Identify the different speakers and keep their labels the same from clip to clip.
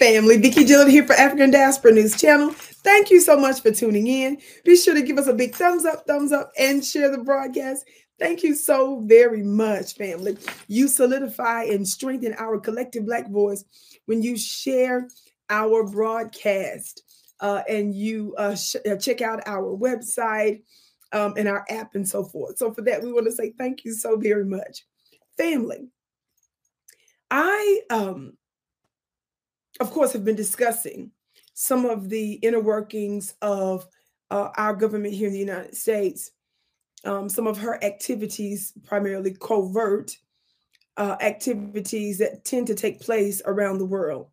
Speaker 1: family. Vicki Dillard here for African Diaspora News Channel. Thank you so much for tuning in. Be sure to give us a big thumbs up, thumbs up, and share the broadcast. Thank you so very much, family. You solidify and strengthen our collective Black voice when you share our broadcast uh, and you uh, sh- uh, check out our website um, and our app and so forth. So, for that, we want to say thank you so very much. Family, I, um, of course, have been discussing some of the inner workings of uh, our government here in the United States, um, some of her activities, primarily covert uh, activities that tend to take place around the world.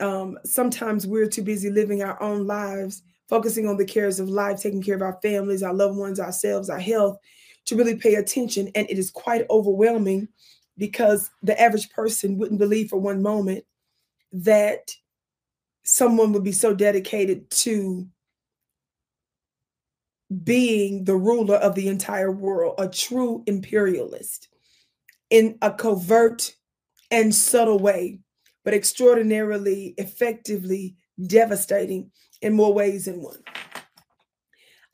Speaker 1: Um, sometimes we're too busy living our own lives, focusing on the cares of life, taking care of our families, our loved ones, ourselves, our health, to really pay attention. And it is quite overwhelming because the average person wouldn't believe for one moment that someone would be so dedicated to being the ruler of the entire world, a true imperialist in a covert and subtle way, but extraordinarily effectively devastating in more ways than one.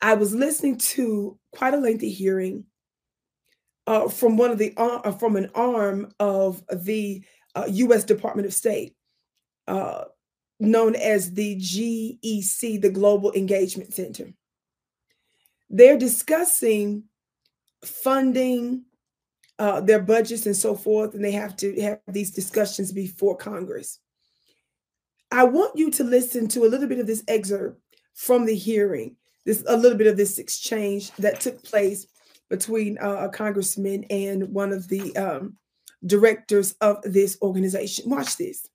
Speaker 1: I was listening to quite a lengthy hearing uh, from one of the uh, from an arm of the uh, U.S. Department of State, uh, known as the GEC, the Global Engagement Center. They're discussing funding uh, their budgets and so forth, and they have to have these discussions before Congress. I want you to listen to a little bit of this excerpt from the hearing, this a little bit of this exchange that took place between uh, a congressman and one of the um, directors of this organization. Watch this.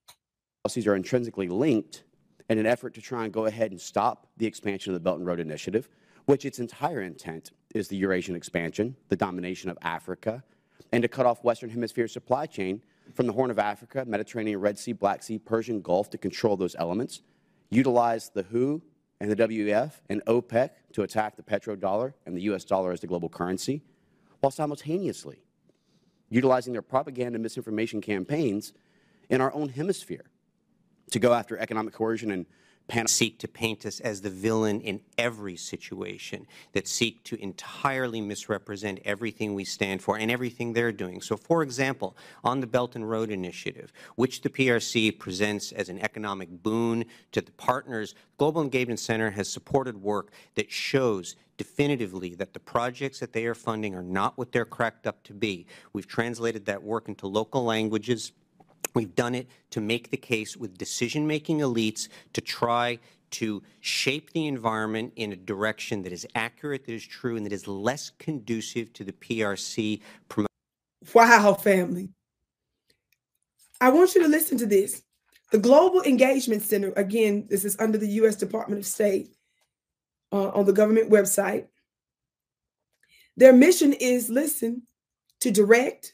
Speaker 2: Policies are intrinsically linked in an effort to try and go ahead and stop the expansion of the Belt and Road Initiative, which its entire intent is the Eurasian expansion, the domination of Africa, and to cut off Western Hemisphere supply chain from the Horn of Africa, Mediterranean, Red Sea, Black Sea, Persian Gulf to control those elements, utilize the WHO and the WEF and OPEC to attack the petrodollar and the U.S. dollar as the global currency, while simultaneously utilizing their propaganda and misinformation campaigns in our own hemisphere to go after economic coercion and
Speaker 3: seek to paint us as the villain in every situation, that seek to entirely misrepresent everything we stand for and everything they're doing. So, for example, on the Belt and Road Initiative, which the PRC presents as an economic boon to the partners, Global Engagement Center has supported work that shows definitively that the projects that they are funding are not what they're cracked up to be. We've translated that work into local languages We've done it to make the case with decision-making elites to try to shape the environment in a direction that is accurate, that is true, and that is less conducive to the PRC.
Speaker 1: Wow, family. I want you to listen to this. The Global Engagement Center, again, this is under the U.S. Department of State uh, on the government website. Their mission is listen, to direct,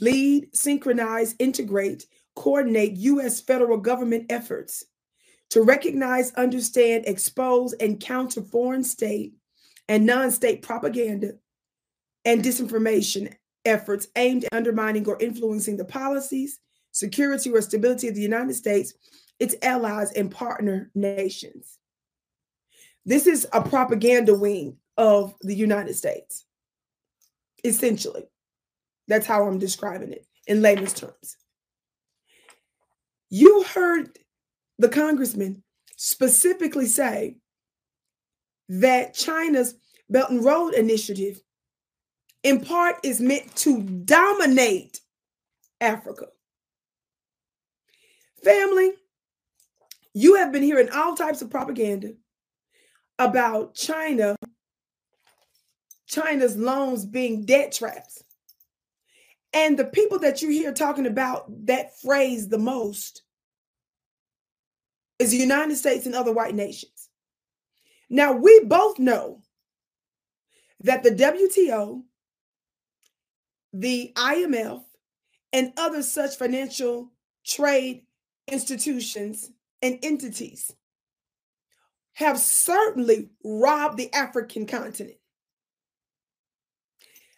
Speaker 1: lead, synchronize, integrate, coordinate U.S. federal government efforts to recognize, understand, expose, and counter foreign state and non state propaganda and disinformation efforts aimed at undermining or influencing the policies, security, or stability of the United States, its allies, and partner nations. This is a propaganda wing of the United States, essentially. That's how I'm describing it in layman's terms. You heard the congressman specifically say that China's Belt and Road Initiative, in part, is meant to dominate Africa. Family, you have been hearing all types of propaganda about China, China's loans being debt traps. And the people that you hear talking about that phrase the most is the United States and other white nations. Now, we both know that the WTO, the IMF, and other such financial trade institutions and entities have certainly robbed the African continent.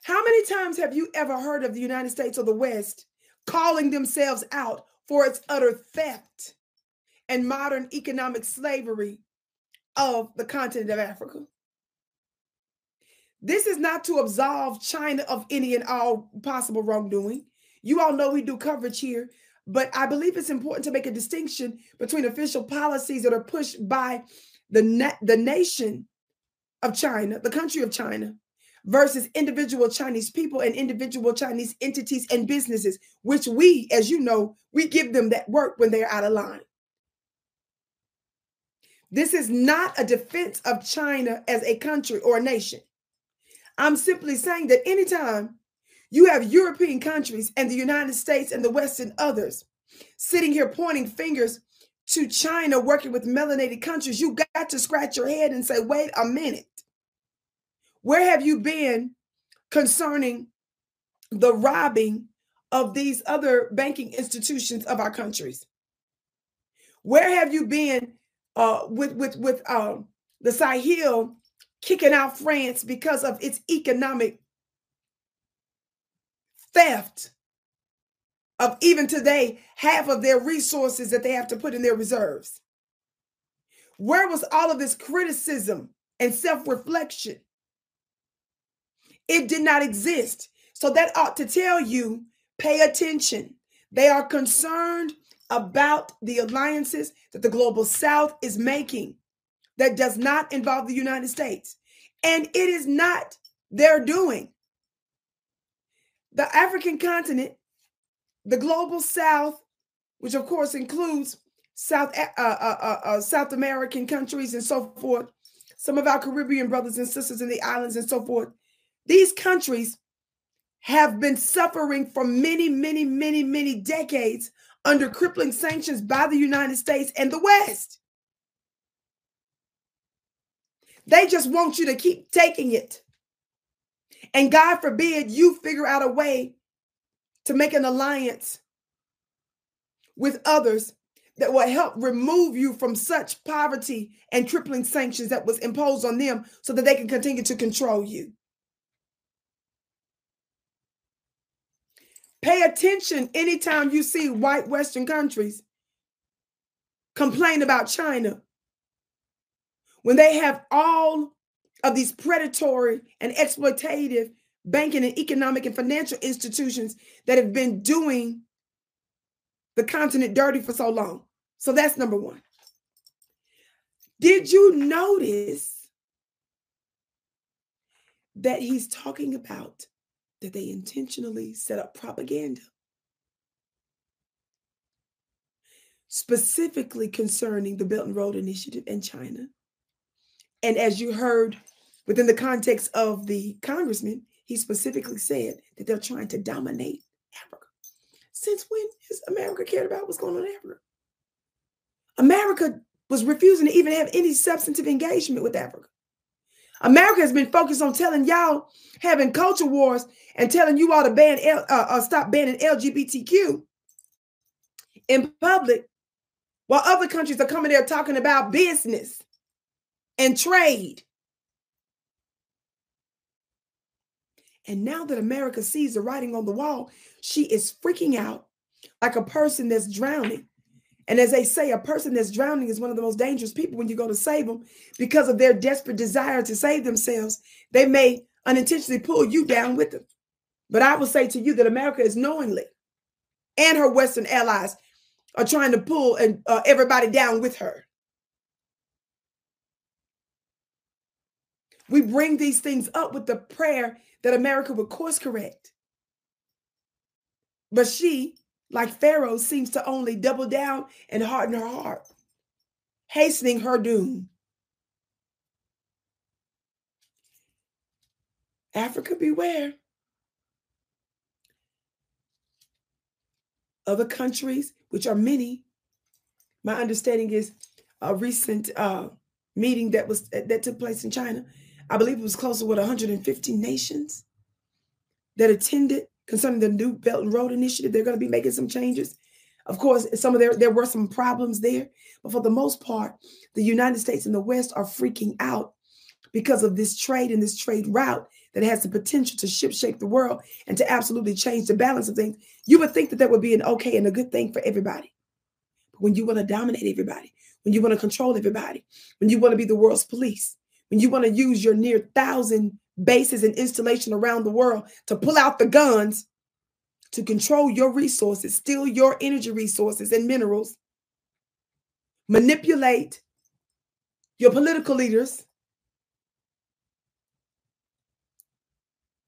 Speaker 1: How many times have you ever heard of the United States or the West calling themselves out for its utter theft and modern economic slavery of the continent of Africa. This is not to absolve China of any and all possible wrongdoing. You all know we do coverage here, but I believe it's important to make a distinction between official policies that are pushed by the, na- the nation of China, the country of China, versus individual Chinese people and individual Chinese entities and businesses, which we, as you know, we give them that work when they're out of line. This is not a defense of China as a country or a nation. I'm simply saying that anytime you have European countries and the United States and the West and others sitting here pointing fingers to China working with melanated countries, you got to scratch your head and say, wait a minute. Where have you been concerning the robbing of these other banking institutions of our countries? Where have you been uh, with with with um, the Sahel kicking out France because of its economic theft of even today half of their resources that they have to put in their reserves? Where was all of this criticism and self reflection? It did not exist. So that ought to tell you pay attention. They are concerned about the alliances that the global south is making that does not involve the United States. And it is not their doing. The African continent, the global south, which of course includes South uh, uh, uh, uh, South American countries and so forth, some of our Caribbean brothers and sisters in the islands and so forth, these countries have been suffering for many, many, many, many decades under crippling sanctions by the United States and the West. They just want you to keep taking it. And God forbid you figure out a way to make an alliance with others that will help remove you from such poverty and crippling sanctions that was imposed on them so that they can continue to control you. Pay attention anytime you see white Western countries complain about China when they have all of these predatory and exploitative banking and economic and financial institutions that have been doing the continent dirty for so long. So that's number one. Did you notice that he's talking about that they intentionally set up propaganda specifically concerning the Belt and Road Initiative in China. And as you heard within the context of the congressman, he specifically said that they're trying to dominate Africa. Since when has America cared about what's going on in Africa? America was refusing to even have any substantive engagement with Africa. America has been focused on telling y'all having culture wars and telling you all to ban L, uh, uh, stop banning LGBTQ in public, while other countries are coming there talking about business and trade. And now that America sees the writing on the wall, she is freaking out like a person that's drowning. And as they say, a person that's drowning is one of the most dangerous people when you go to save them because of their desperate desire to save themselves. They may unintentionally pull you down with them. But I will say to you that America is knowingly and her Western allies are trying to pull and uh, everybody down with her. We bring these things up with the prayer that America would course correct. But she like Pharaoh, seems to only double down and harden her heart, hastening her doom. Africa, beware. Other countries, which are many, my understanding is a recent uh, meeting that was that took place in China. I believe it was close to what 150 nations that attended concerning the new Belt and Road Initiative. They're going to be making some changes. Of course, some of there there were some problems there, but for the most part, the United States and the West are freaking out because of this trade and this trade route that has the potential to ship shape the world and to absolutely change the balance of things. You would think that that would be an okay and a good thing for everybody. But when you want to dominate everybody, when you want to control everybody, when you want to be the world's police, when you want to use your near thousand bases and installation around the world to pull out the guns to control your resources, steal your energy resources and minerals, manipulate your political leaders,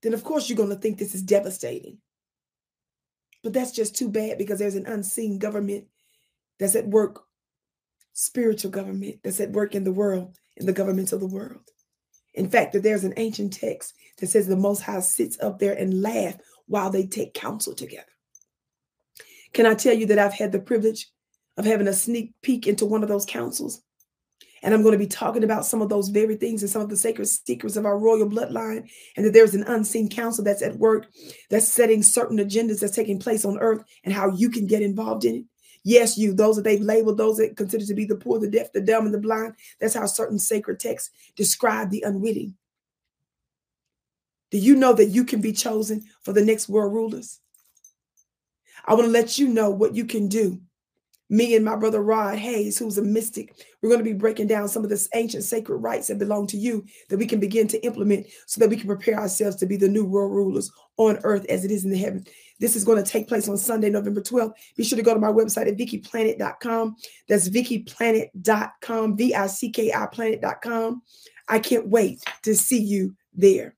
Speaker 1: then of course you're going to think this is devastating. But that's just too bad because there's an unseen government that's at work, spiritual government that's at work in the world, in the governments of the world. In fact, that there's an ancient text that says the Most High sits up there and laugh while they take counsel together. Can I tell you that I've had the privilege of having a sneak peek into one of those councils? And I'm going to be talking about some of those very things and some of the sacred secrets of our royal bloodline. And that there's an unseen council that's at work that's setting certain agendas that's taking place on earth and how you can get involved in it. Yes, you, those that they've labeled, those that consider to be the poor, the deaf, the dumb, and the blind. That's how certain sacred texts describe the unwitting. Do you know that you can be chosen for the next world rulers? I want to let you know what you can do me and my brother Rod Hayes, who's a mystic, we're going to be breaking down some of this ancient sacred rites that belong to you that we can begin to implement so that we can prepare ourselves to be the new world rulers on earth as it is in the heaven. This is going to take place on Sunday, November 12th. Be sure to go to my website at vickiplanet.com. That's vickiplanet.com, V I C K I planet.com. I can't wait to see you there.